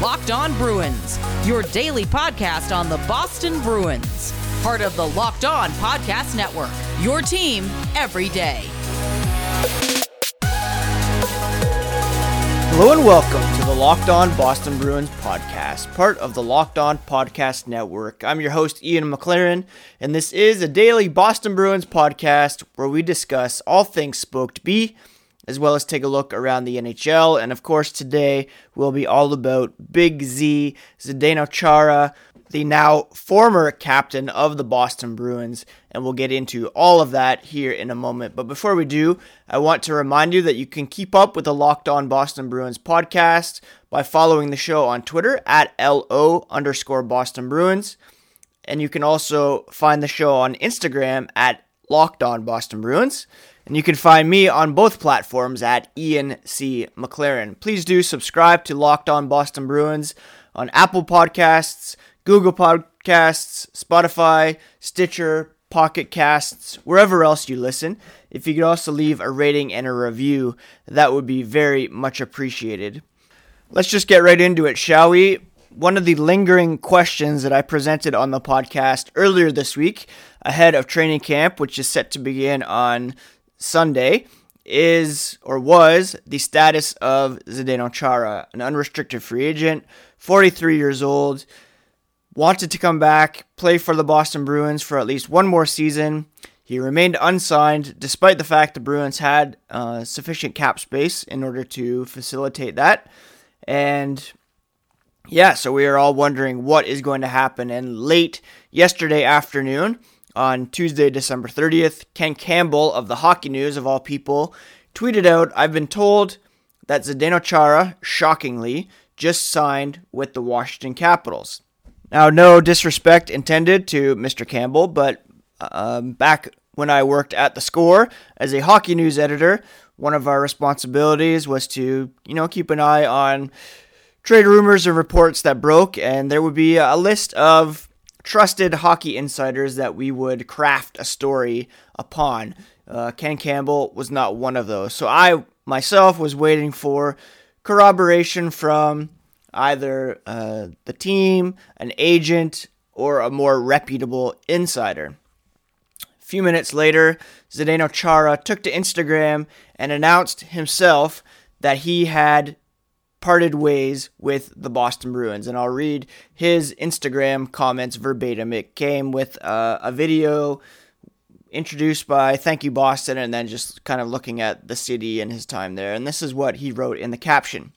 Locked On Bruins, your daily podcast on the Boston Bruins. Part of the Locked On Podcast Network, your team every day. Hello and welcome to the Locked On Boston Bruins podcast, part of the Locked On Podcast Network. I'm your host, Ian McLaren, and this is a daily Boston Bruins podcast where we discuss all things Spoked B as well as take a look around the NHL. And of course, today will be all about Big Z, Zdeno Chara, the now former captain of the Boston Bruins. And we'll get into all of that here in a moment. But before we do, I want to remind you that you can keep up with the Locked On Boston Bruins podcast by following the show on Twitter at LO underscore Boston Bruins. And you can also find the show on Instagram at Locked On Boston Bruins. And you can find me on both platforms at Ian C. McLaren. Please do subscribe to Locked On Boston Bruins on Apple Podcasts, Google Podcasts, Spotify, Stitcher, Pocket Casts, wherever else you listen. If you could also leave a rating and a review, that would be very much appreciated. Let's just get right into it, shall we? One of the lingering questions that I presented on the podcast earlier this week, ahead of training camp, which is set to begin on Sunday is or was the status of Zdeno Chara, an unrestricted free agent, 43 years old, wanted to come back, play for the Boston Bruins for at least one more season. He remained unsigned despite the fact the Bruins had uh, sufficient cap space in order to facilitate that. And yeah, so we are all wondering what is going to happen. And late yesterday afternoon, on Tuesday, December 30th, Ken Campbell of the Hockey News, of all people, tweeted out I've been told that Zdeno Chara, shockingly, just signed with the Washington Capitals. Now, no disrespect intended to Mr. Campbell, but um, back when I worked at the score as a hockey news editor, one of our responsibilities was to, you know, keep an eye on trade rumors and reports that broke, and there would be a list of trusted hockey insiders that we would craft a story upon. Uh, Ken Campbell was not one of those. So I myself was waiting for corroboration from either uh, the team, an agent, or a more reputable insider. A few minutes later, Zdeno Chara took to Instagram and announced himself that he had parted ways with the Boston Bruins. And I'll read his Instagram comments verbatim. It came with uh, a video introduced by Thank You Boston and then just kind of looking at the city and his time there. And this is what he wrote in the caption.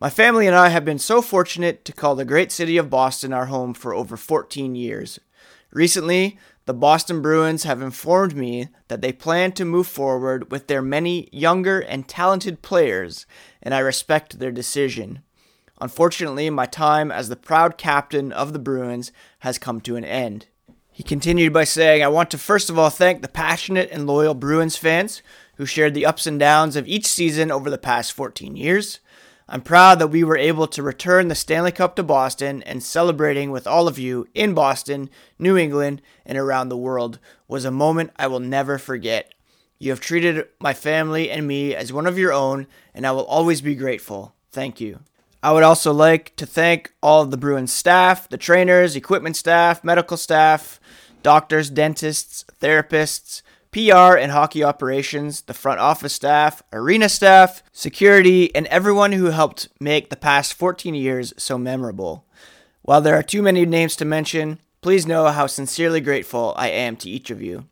My family and I have been so fortunate to call the great city of Boston our home for over 14 years. Recently, the Boston Bruins have informed me that they plan to move forward with their many younger and talented players, and I respect their decision. Unfortunately, my time as the proud captain of the Bruins has come to an end. He continued by saying, I want to first of all thank the passionate and loyal Bruins fans who shared the ups and downs of each season over the past 14 years. I'm proud that we were able to return the Stanley Cup to Boston and celebrating with all of you in Boston, New England, and around the world was a moment I will never forget. You have treated my family and me as one of your own, and I will always be grateful. Thank you. I would also like to thank all of the Bruins staff, the trainers, equipment staff, medical staff, doctors, dentists, therapists, PR and hockey operations, the front office staff, arena staff, security, and everyone who helped make the past 14 years so memorable. While there are too many names to mention, please know how sincerely grateful I am to each of you.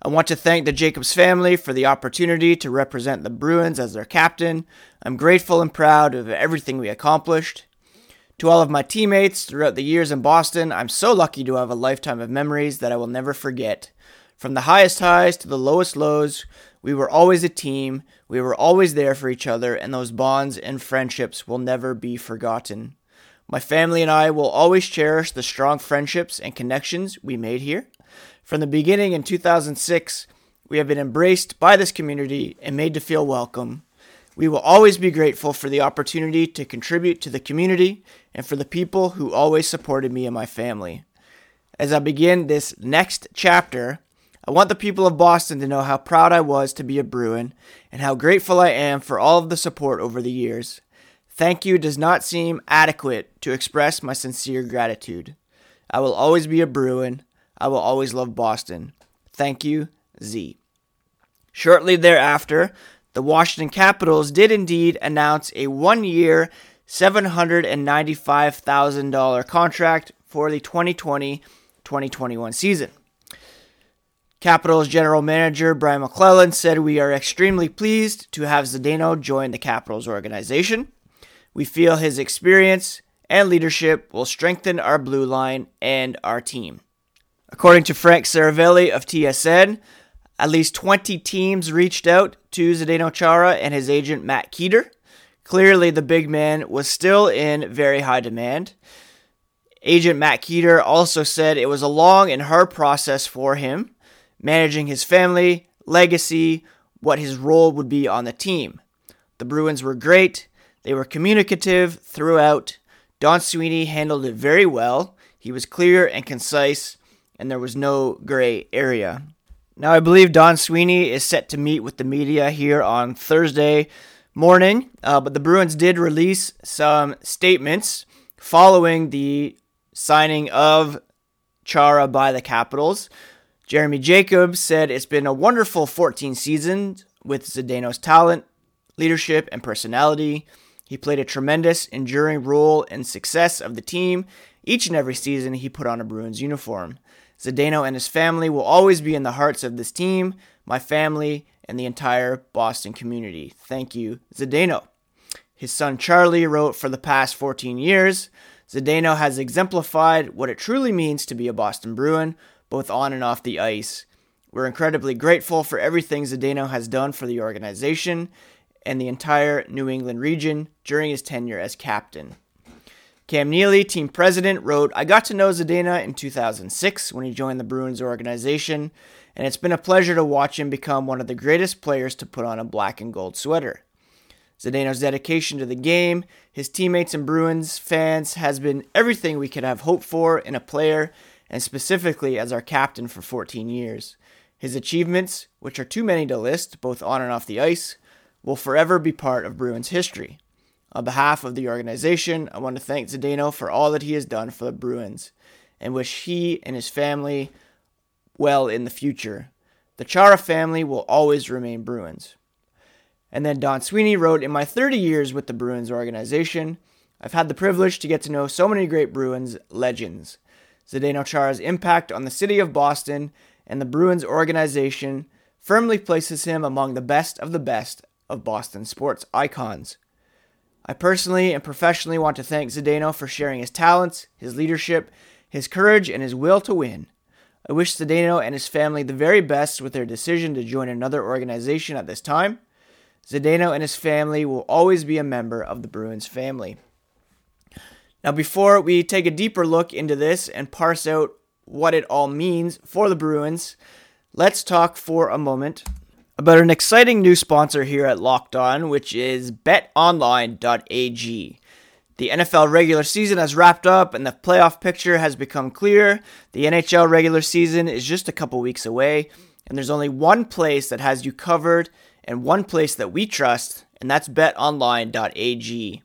I want to thank the Jacobs family for the opportunity to represent the Bruins as their captain. I'm grateful and proud of everything we accomplished. To all of my teammates throughout the years in Boston, I'm so lucky to have a lifetime of memories that I will never forget. From the highest highs to the lowest lows, we were always a team. We were always there for each other, and those bonds and friendships will never be forgotten. My family and I will always cherish the strong friendships and connections we made here. From the beginning in 2006, we have been embraced by this community and made to feel welcome. We will always be grateful for the opportunity to contribute to the community and for the people who always supported me and my family. As I begin this next chapter, I want the people of Boston to know how proud I was to be a Bruin and how grateful I am for all of the support over the years. Thank you does not seem adequate to express my sincere gratitude. I will always be a Bruin. I will always love Boston. Thank you, Z. Shortly thereafter, the Washington Capitals did indeed announce a one year, $795,000 contract for the 2020 2021 season. Capitals general manager Brian MacLellan said, We are extremely pleased to have Zdeno join the Capitals organization. We feel his experience and leadership will strengthen our blue line and our team. According to Frank Seravalli of TSN, at least 20 teams reached out to Zdeno Chara and his agent Matt Keator. Clearly, the big man was still in very high demand. Agent Matt Keator also said it was a long and hard process for him, managing his family, legacy, what his role would be on the team. The Bruins were great. They were communicative throughout. Don Sweeney handled it very well. He was clear and concise, and there was no gray area. Now, I believe Don Sweeney is set to meet with the media here on Thursday morning, uh, but the Bruins did release some statements following the signing of Chara by the Capitals. Jeremy Jacobs said it's been a wonderful 14 seasons with Zdeno's talent, leadership, and personality. He played a tremendous, enduring role in success of the team each and every season he put on a Bruins uniform. Zdeno and his family will always be in the hearts of this team, my family, and the entire Boston community. Thank you, Zdeno. His son Charlie wrote For the past 14 years, Zdeno has exemplified what it truly means to be a Boston Bruin, both on and off the ice. We're incredibly grateful for everything Zdeno has done for the organization and the entire New England region during his tenure as captain. Cam Neely, team president, wrote, I got to know Zdeno in 2006 when he joined the Bruins organization, and it's been a pleasure to watch him become one of the greatest players to put on a black and gold sweater. Zdeno's dedication to the game, his teammates and Bruins fans has been everything we could have hoped for in a player, and specifically as our captain for 14 years. His achievements, which are too many to list, both on and off the ice, will forever be part of Bruins history. On behalf of the organization, I want to thank Zdeno for all that he has done for the Bruins and wish he and his family well in the future. The Chara family will always remain Bruins. And then Don Sweeney wrote In my 30 years with the Bruins organization, I've had the privilege to get to know so many great Bruins legends. Zdeno Chara's impact on the city of Boston and the Bruins organization firmly places him among the best of the best of Boston sports icons. I personally and professionally want to thank Zdeno for sharing his talents, his leadership, his courage, and his will to win. I wish Zdeno and his family the very best with their decision to join another organization at this time. Zdeno and his family will always be a member of the Bruins family. Now, before we take a deeper look into this and parse out what it all means for the Bruins, let's talk for a moment about an exciting new sponsor here at Locked On, which is betonline.ag. The NFL regular season has wrapped up and the playoff picture has become clear. The NHL regular season is just a couple weeks away, and there's only one place that has you covered and one place that we trust, and that's betonline.ag.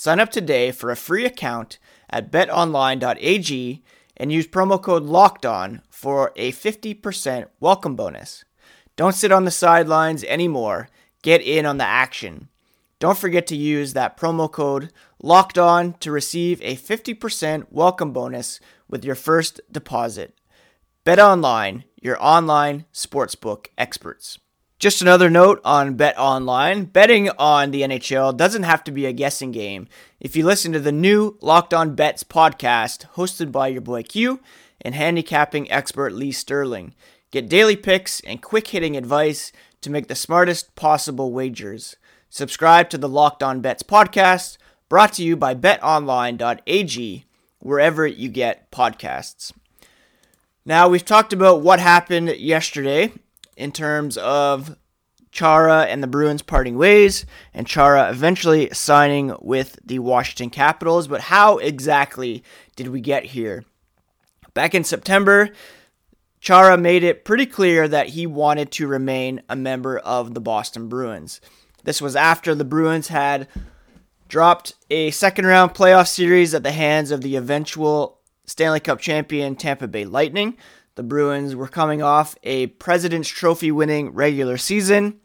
Sign up today for a free account at betonline.ag and use promo code LOCKEDON for a 50% welcome bonus. Don't sit on the sidelines anymore. Get in on the action. Don't forget to use that promo code locked on to receive a 50% welcome bonus with your first deposit. Bet online, your online sportsbook experts. Just another note on Bet Online. Betting on the NHL doesn't have to be a guessing game. If you listen to the new Locked On Bets podcast hosted by your boy Q and handicapping expert Lee Sterling, Get daily picks and quick hitting advice to make the smartest possible wagers. Subscribe to the Locked On Bets podcast, brought to you by betonline.ag, wherever you get podcasts. Now, we've talked about what happened yesterday in terms of Chara and the Bruins parting ways, and Chara eventually signing with the Washington Capitals. But how exactly did we get here? Back in September, Chara made it pretty clear that he wanted to remain a member of the Boston Bruins. This was after the Bruins had dropped a second round playoff series at the hands of the eventual Stanley Cup champion Tampa Bay Lightning. The Bruins were coming off a President's Trophy winning regular season.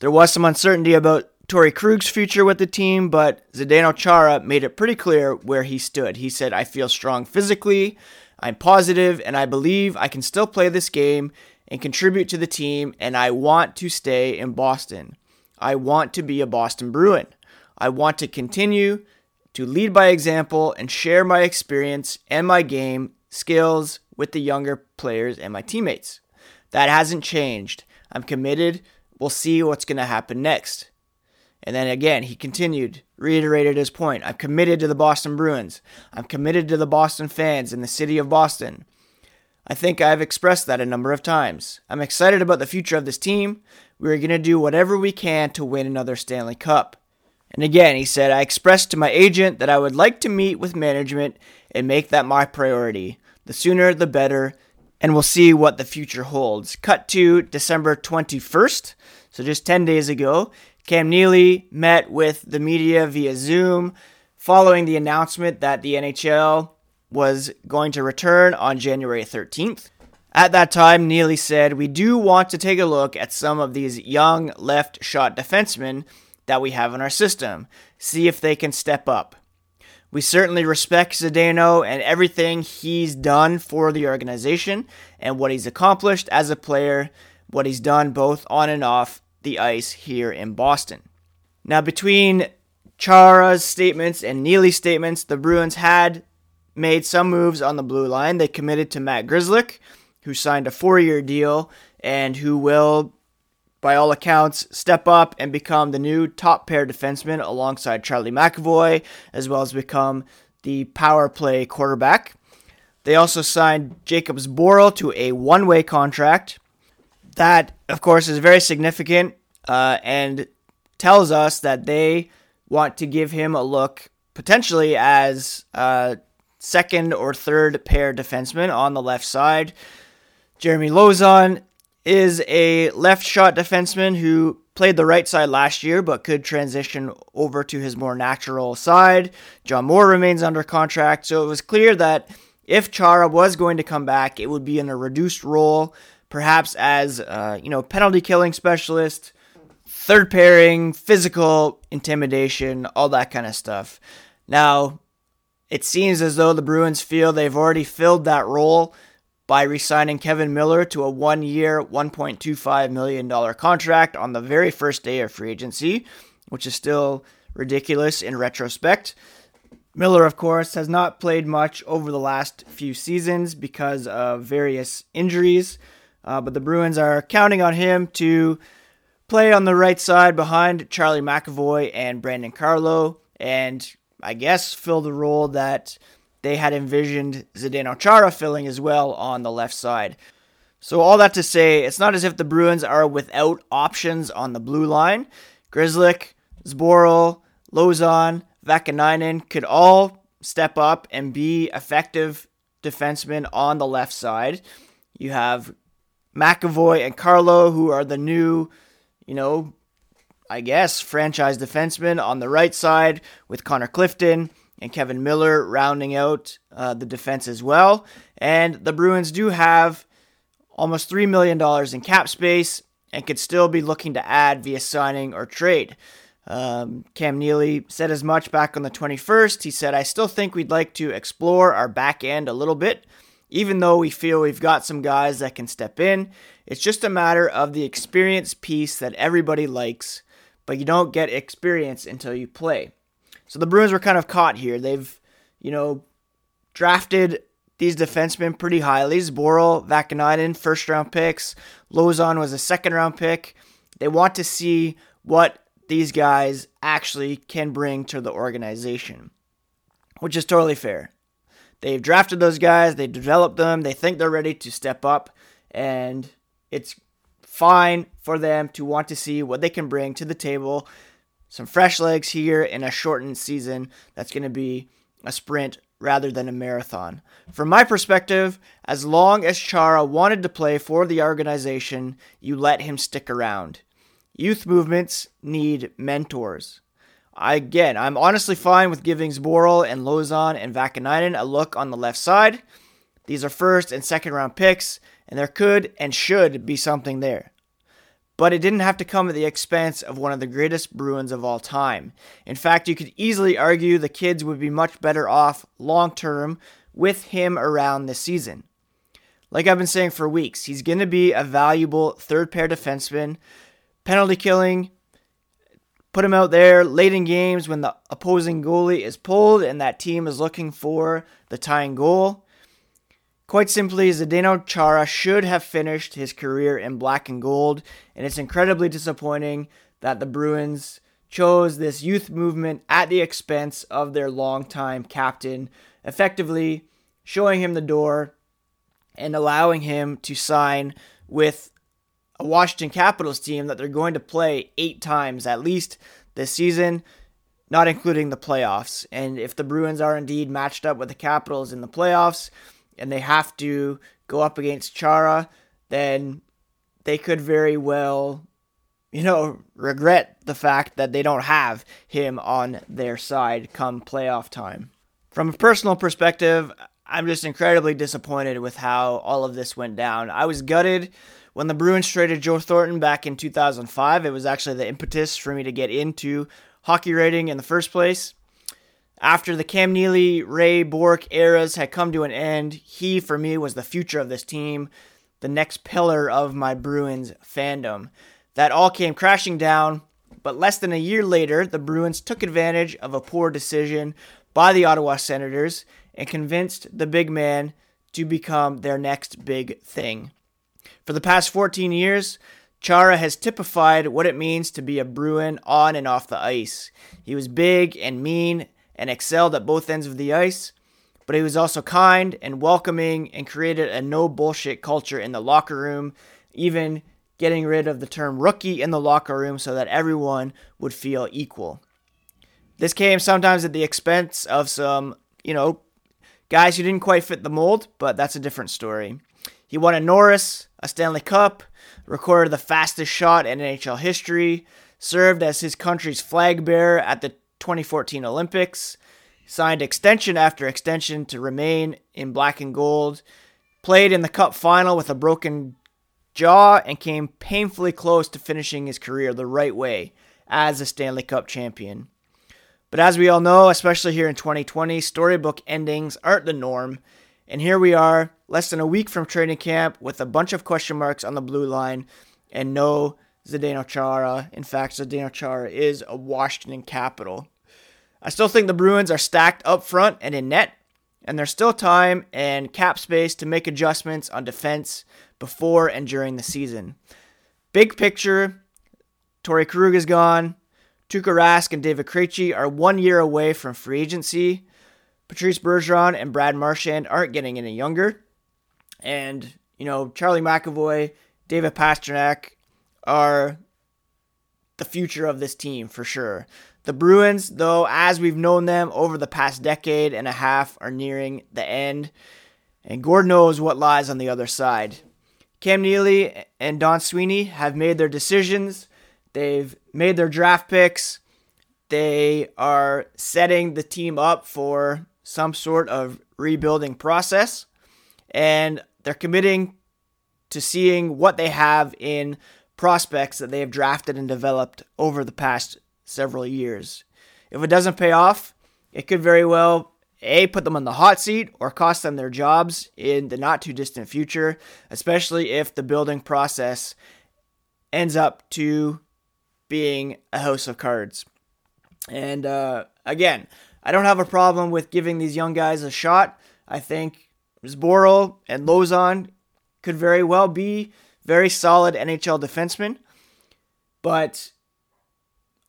There was some uncertainty about Torey Krug's future with the team, but Zdeno Chara made it pretty clear where he stood. He said, I feel strong physically, I'm positive, and I believe I can still play this game and contribute to the team, and I want to stay in Boston. I want to be a Boston Bruin. I want to continue to lead by example and share my experience and my game skills with the younger players and my teammates. That hasn't changed. I'm committed. We'll see what's going to happen next. And then again, he continued, reiterated his point. I'm committed to the Boston Bruins. I'm committed to the Boston fans and the city of Boston. I think I've expressed that a number of times. I'm excited about the future of this team. We're going to do whatever we can to win another Stanley Cup. And again, he said, I expressed to my agent that I would like to meet with management and make that my priority. The sooner, the better, and we'll see what the future holds. Cut to December 21st, so just 10 days ago. Cam Neely met with the media via Zoom following the announcement that the NHL was going to return on January 13th. At that time, Neely said, We do want to take a look at some of these young left shot defensemen that we have in our system, see if they can step up. We certainly respect Zdeno and everything he's done for the organization and what he's accomplished as a player, what he's done both on and off the ice here in Boston. Now, between Chara's statements and Neely's statements, the Bruins had made some moves on the blue line. They committed to Matt Grzelcyk, who signed a four year deal and who will by all accounts, step up and become the new top pair defenseman alongside Charlie McAvoy, as well as become the power play quarterback. They also signed Jacob Zboril to a one way contract. That, of course, is very significant uh, and tells us that they want to give him a look potentially as a second or third pair defenseman on the left side. Jeremy Lauzon is a left shot defenseman who played the right side last year but could transition over to his more natural side. John Moore remains under contract, so it was clear that if Chara was going to come back, it would be in a reduced role, perhaps as uh, you know penalty killing specialist, third pairing, physical intimidation, all that kind of stuff. Now, it seems as though the Bruins feel they've already filled that role by re signing Kevan Miller to a one year, $1.25 million contract on the very first day of free agency, which is still ridiculous in retrospect. Miller, of course, has not played much over the last few seasons because of various injuries, uh, but the Bruins are counting on him to play on the right side behind Charlie McAvoy and Brandon Carlo, and I guess fill the role that they had envisioned Zdeno Chara filling as well on the left side. So, all that to say, it's not as if the Bruins are without options on the blue line. Grzelcyk, Zboril, Lauzon, Vaakanainen could all step up and be effective defensemen on the left side. You have McAvoy and Carlo, who are the new, you know, I guess, franchise defensemen on the right side with Connor Clifton and Kevan Miller rounding out uh, the defense as well. And the Bruins do have almost $3 million in cap space and could still be looking to add via signing or trade. Um, Cam Neely said as much back on the 21st. He said, I still think we'd like to explore our back end a little bit, even though we feel we've got some guys that can step in. It's just a matter of the experience piece that everybody likes, but you don't get experience until you play. So the Bruins were kind of caught here. They've, you know, drafted these defensemen pretty highly. Zboril, Vaakanainen, first round picks. Lauzon was a second round pick. They want to see what these guys actually can bring to the organization, which is totally fair. They've drafted those guys, they developed them, they think they're ready to step up, and it's fine for them to want to see what they can bring to the table some fresh legs here in a shortened season that's going to be a sprint rather than a marathon. From my perspective, as long as Chara wanted to play for the organization, you let him stick around. Youth movements need mentors. I, again, I'm honestly fine with giving Zboril and Lauzon and Vaakanainen a look on the left side. These are first and second round picks, and there could and should be something there. But it didn't have to come at the expense of one of the greatest Bruins of all time. In fact, you could easily argue the kids would be much better off long term with him around this season. Like I've been saying for weeks, he's going to be a valuable third pair defenseman, penalty killing, put him out there late in games when the opposing goalie is pulled and that team is looking for the tying goal. Quite simply, Zdeno Chara should have finished his career in black and gold, and it's incredibly disappointing that the Bruins chose this youth movement at the expense of their longtime captain, effectively showing him the door and allowing him to sign with a Washington Capitals team that they're going to play eight times at least this season, not including the playoffs. And if the Bruins are indeed matched up with the Capitals in the playoffs and they have to go up against Chara, then they could very well, you know, regret the fact that they don't have him on their side come playoff time. From a personal perspective, I'm just incredibly disappointed with how all of this went down. I was gutted when the Bruins traded Joe Thornton back in 2005. It was actually the impetus for me to get into hockey writing in the first place. After the Cam Neely, Ray Bourque eras had come to an end, he, for me, was the future of this team, the next pillar of my Bruins fandom. That all came crashing down, but less than a year later, the Bruins took advantage of a poor decision by the Ottawa Senators and convinced the big man to become their next big thing. For the past 14 years, Chara has typified what it means to be a Bruin on and off the ice. He was big and mean and excelled at both ends of the ice, but he was also kind and welcoming and created a no bullshit culture in the locker room, even getting rid of the term rookie in the locker room so that everyone would feel equal. This came sometimes at the expense of some, you know, Guys who didn't quite fit the mold, but that's a different story. He won a Norris, a Stanley Cup, recorded the fastest shot in NHL history, served as his country's flag bearer at the 2014 Olympics, signed extension after extension to remain in black and gold, played in the Cup final with a broken jaw, and came painfully close to finishing his career the right way as a Stanley Cup champion. But as we all know, especially here in 2020, storybook endings aren't the norm. And here we are, less than a week from training camp, with a bunch of question marks on the blue line and no Zdeno Chara. In fact, Zdeno Chara is a Washington Capital. I still think the Bruins are stacked up front and in net, and there's still time and cap space to make adjustments on defense before and during the season. Big picture, Torey Krug is gone. Tuukka Rask and David Krejci are one year away from free agency. Patrice Bergeron and Brad Marchand aren't getting any younger. And, you know, Charlie McAvoy, David Pastrnak are the future of this team for sure. The Bruins, though, as we've known them over the past decade and a half, are nearing the end. And Gord knows what lies on the other side. Cam Neely and Don Sweeney have made their decisions. They've made their draft picks. They are setting the team up for some sort of rebuilding process. And they're committing to seeing what they have in prospects that they have drafted and developed over the past several years. If it doesn't pay off, it could very well a put them on the hot seat or cost them their jobs in the not too distant future, especially if the building process ends up to being a house of cards. And uh, again, I don't have a problem with giving these young guys a shot. I think Zboril and Lauzon could very well be very solid NHL defensemen. But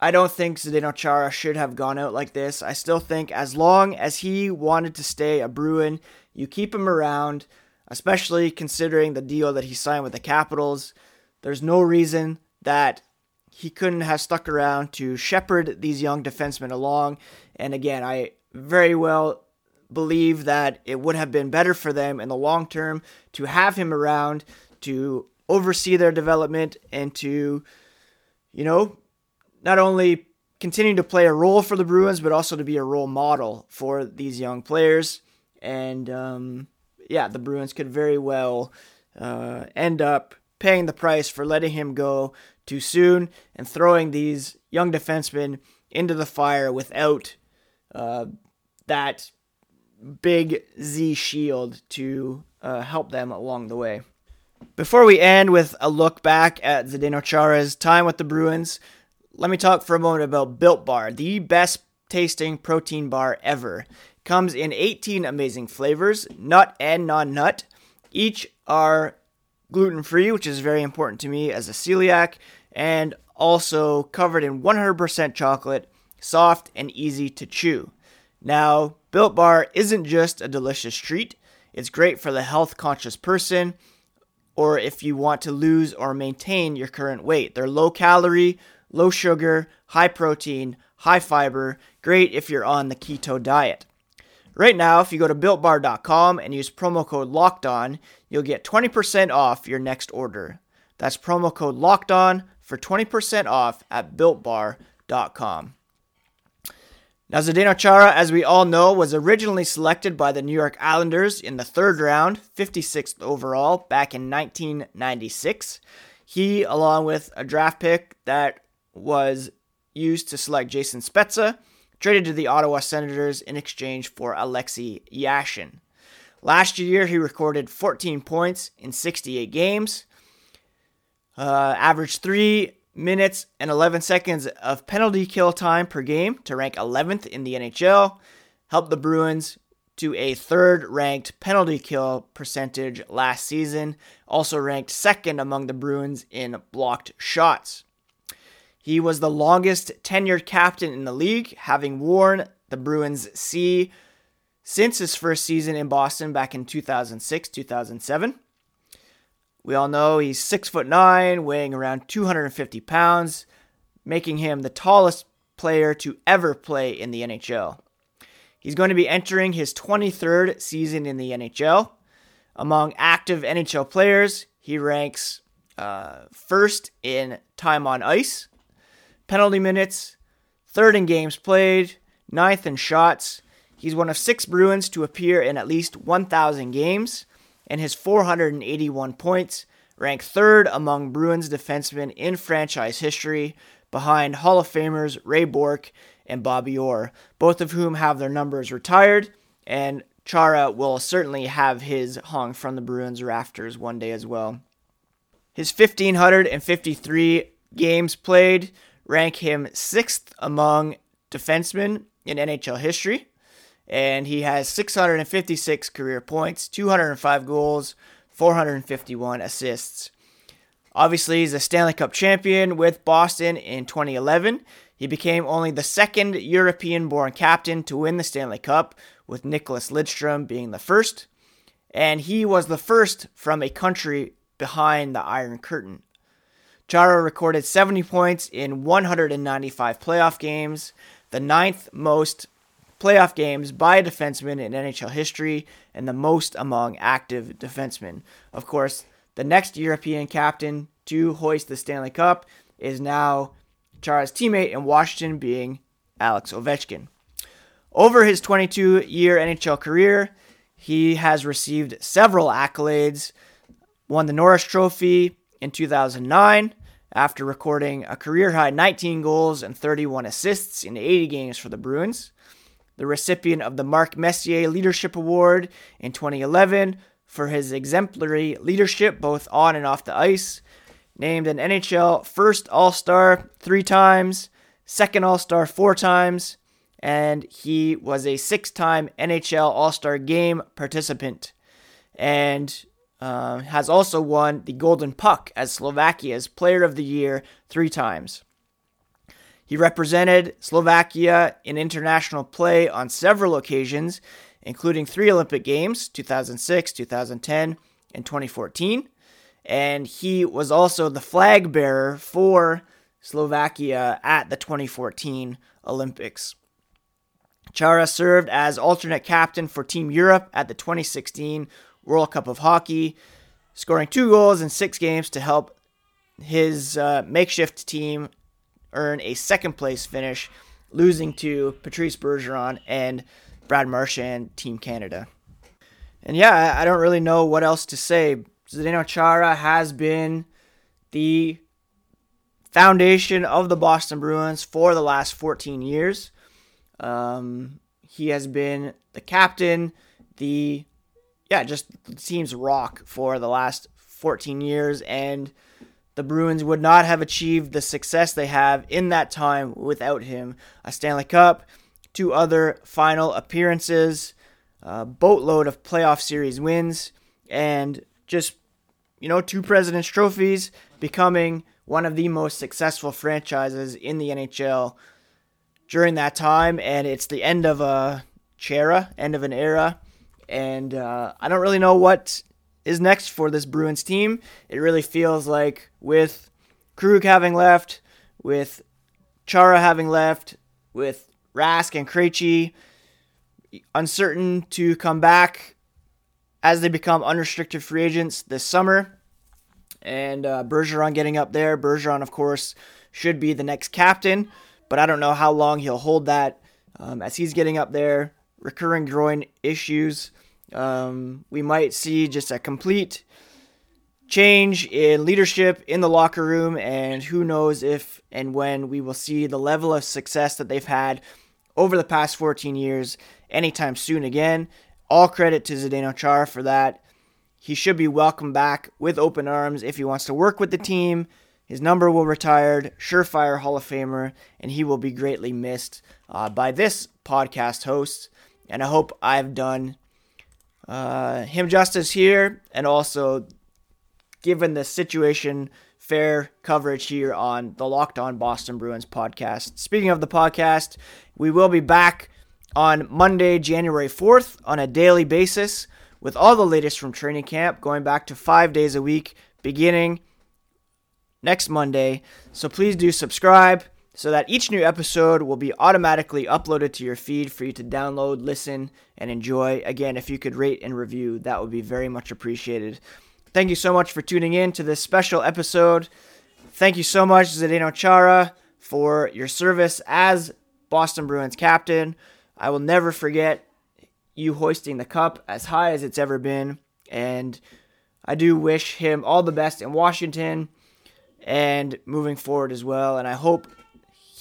I don't think Zdeno Chara should have gone out like this. I still think as long as he wanted to stay a Bruin, you keep him around, especially considering the deal that he signed with the Capitals. There's no reason that he couldn't have stuck around to shepherd these young defensemen along. And again, I very well believe that it would have been better for them in the long term to have him around to oversee their development and to, you know, not only continue to play a role for the Bruins, but also to be a role model for these young players. And um, yeah, the Bruins could very well uh, end up paying the price for letting him go too soon and throwing these young defensemen into the fire without uh, that big Z shield to uh, help them along the way. Before we end with a look back at Zdeno Chara's time with the Bruins, let me talk for a moment about Built Bar, the best tasting protein bar ever. Comes in 18 amazing flavors, nut and non nut. Each are gluten free, which is very important to me as a celiac, and also covered in 100% chocolate, soft and easy to chew. Now, Built Bar isn't just a delicious treat, it's great for the health conscious person or if you want to lose or maintain your current weight. They're low calorie, low sugar, high protein, high fiber, great if you're on the keto diet. Right now, if you go to builtbar.com and use promo code locked on, you'll get 20% off your next order. That's promo code locked on for 20% off at builtbar.com. Now, Zdeno Chara, as we all know, was originally selected by the New York Islanders in the third round, 56th overall, back in 1996. He, along with a draft pick that was used to select Jason Spezza, traded to the Ottawa Senators in exchange for Alexei Yashin. Last year, he recorded 14 points in 68 games, uh, averaged three minutes and 11 seconds of penalty kill time per game to rank 11th in the NHL, helped the Bruins to a third ranked penalty kill percentage last season, also ranked second among the Bruins in blocked shots. He was the longest tenured captain in the league, having worn the Bruins C since his first season in Boston back in 2006 2007. We all know he's six foot nine, weighing around 250 pounds, making him the tallest player to ever play in the NHL. He's going to be entering his 23rd season in the NHL. Among active NHL players, he ranks uh, first in time on ice, penalty minutes, third in games played, ninth in shots. He's one of six Bruins to appear in at least 1,000 games and his 481 points rank third among Bruins defensemen in franchise history, behind Hall of Famers Ray Bourque and Bobby Orr, both of whom have their numbers retired, and Chara will certainly have his hung from the Bruins rafters one day as well. His 1,553 games played rank him sixth among defensemen in NHL history and he has 656 career points, 205 goals, 451 assists. Obviously, he's a Stanley Cup champion with Boston in 2011. He became only the second European born captain to win the Stanley Cup, with Nicklas Lidstrom being the first. And he was the first from a country behind the Iron Curtain. Chara recorded 70 points in 195 playoff games, the ninth most playoff games by a defenseman in NHL history and the most among active defensemen. Of course, the next European captain to hoist the Stanley Cup is now Chara's teammate in Washington, being Alex Ovechkin. Over his 22 year NHL career, he has received several accolades, won the Norris Trophy in 2009 after recording a career high 19 goals and 31 assists in 80 games for the Bruins the recipient of the Mark Messier Leadership Award in 2011 for his exemplary leadership both on and off the ice. Named an NHL first All Star three times, second All Star four times, and he was a six time NHL All Star game participant. And uh, has also won the Golden Puck as Slovakia's Player of the Year three times. He represented Slovakia in international play on several occasions, including three Olympic Games 2006, 2010, and 2014. And he was also the flag bearer for Slovakia at the 2014 Olympics. Chara served as alternate captain for Team Europe at the 2016 World Cup of Hockey, scoring two goals in six games to help his uh, makeshift team earn a second place finish, losing to Patrice Bergeron and Brad Marchand, Team Canada. And yeah, I don't really know what else to say. Zdeno Chara has been the foundation of the Boston Bruins for the last 14 years. Um, he has been the captain, the yeah, just team's rock for the last 14 years, and the Bruins would not have achieved the success they have in that time without him. A Stanley Cup, two other final appearances, a boatload of playoff series wins, and just you know two Presidents trophies, becoming one of the most successful franchises in the NHL during that time, and it's the end of a Chara, end of an era. And uh, I don't really know what is next for this Bruins team. It really feels like with Krug having left, with Chara having left, with Rask and Krejci uncertain to come back as they become unrestricted free agents this summer. And uh, Bergeron getting up there. Bergeron, of course, should be the next captain but I don't know how long he'll hold that um, as he's getting up there. Recurring groin issues. Um, we might see just a complete change in leadership in the locker room, and who knows if and when we will see the level of success that they've had over the past 14 years anytime soon again. All credit to Zdeno Chara for that. He should be welcomed back with open arms if he wants to work with the team his number will retired, surefire Hall of Famer, and he will be greatly missed uh, by this podcast host. And I hope I've done uh, him justice here and also given the situation fair coverage here on the Locked On Boston Bruins podcast. Speaking of the podcast, we will be back on Monday, January 4th on a daily basis with all the latest from training camp, going back to five days a week, beginning next Monday. So please do subscribe so that each new episode will be automatically uploaded to your feed for you to download, listen, and enjoy. Again, if you could rate and review, that would be very much appreciated. Thank you so much for tuning in to this special episode. Thank you so much, Zdeno Chara, for your service as Boston Bruins captain. I will never forget you hoisting the cup as high as it's ever been. And I do wish him all the best in Washington and moving forward as well. And I hope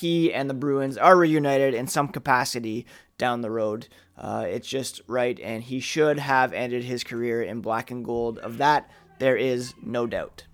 he and the Bruins are reunited in some capacity down the road. Uh, it's just right, and he should have ended his career in black and gold. Of that, there is no doubt.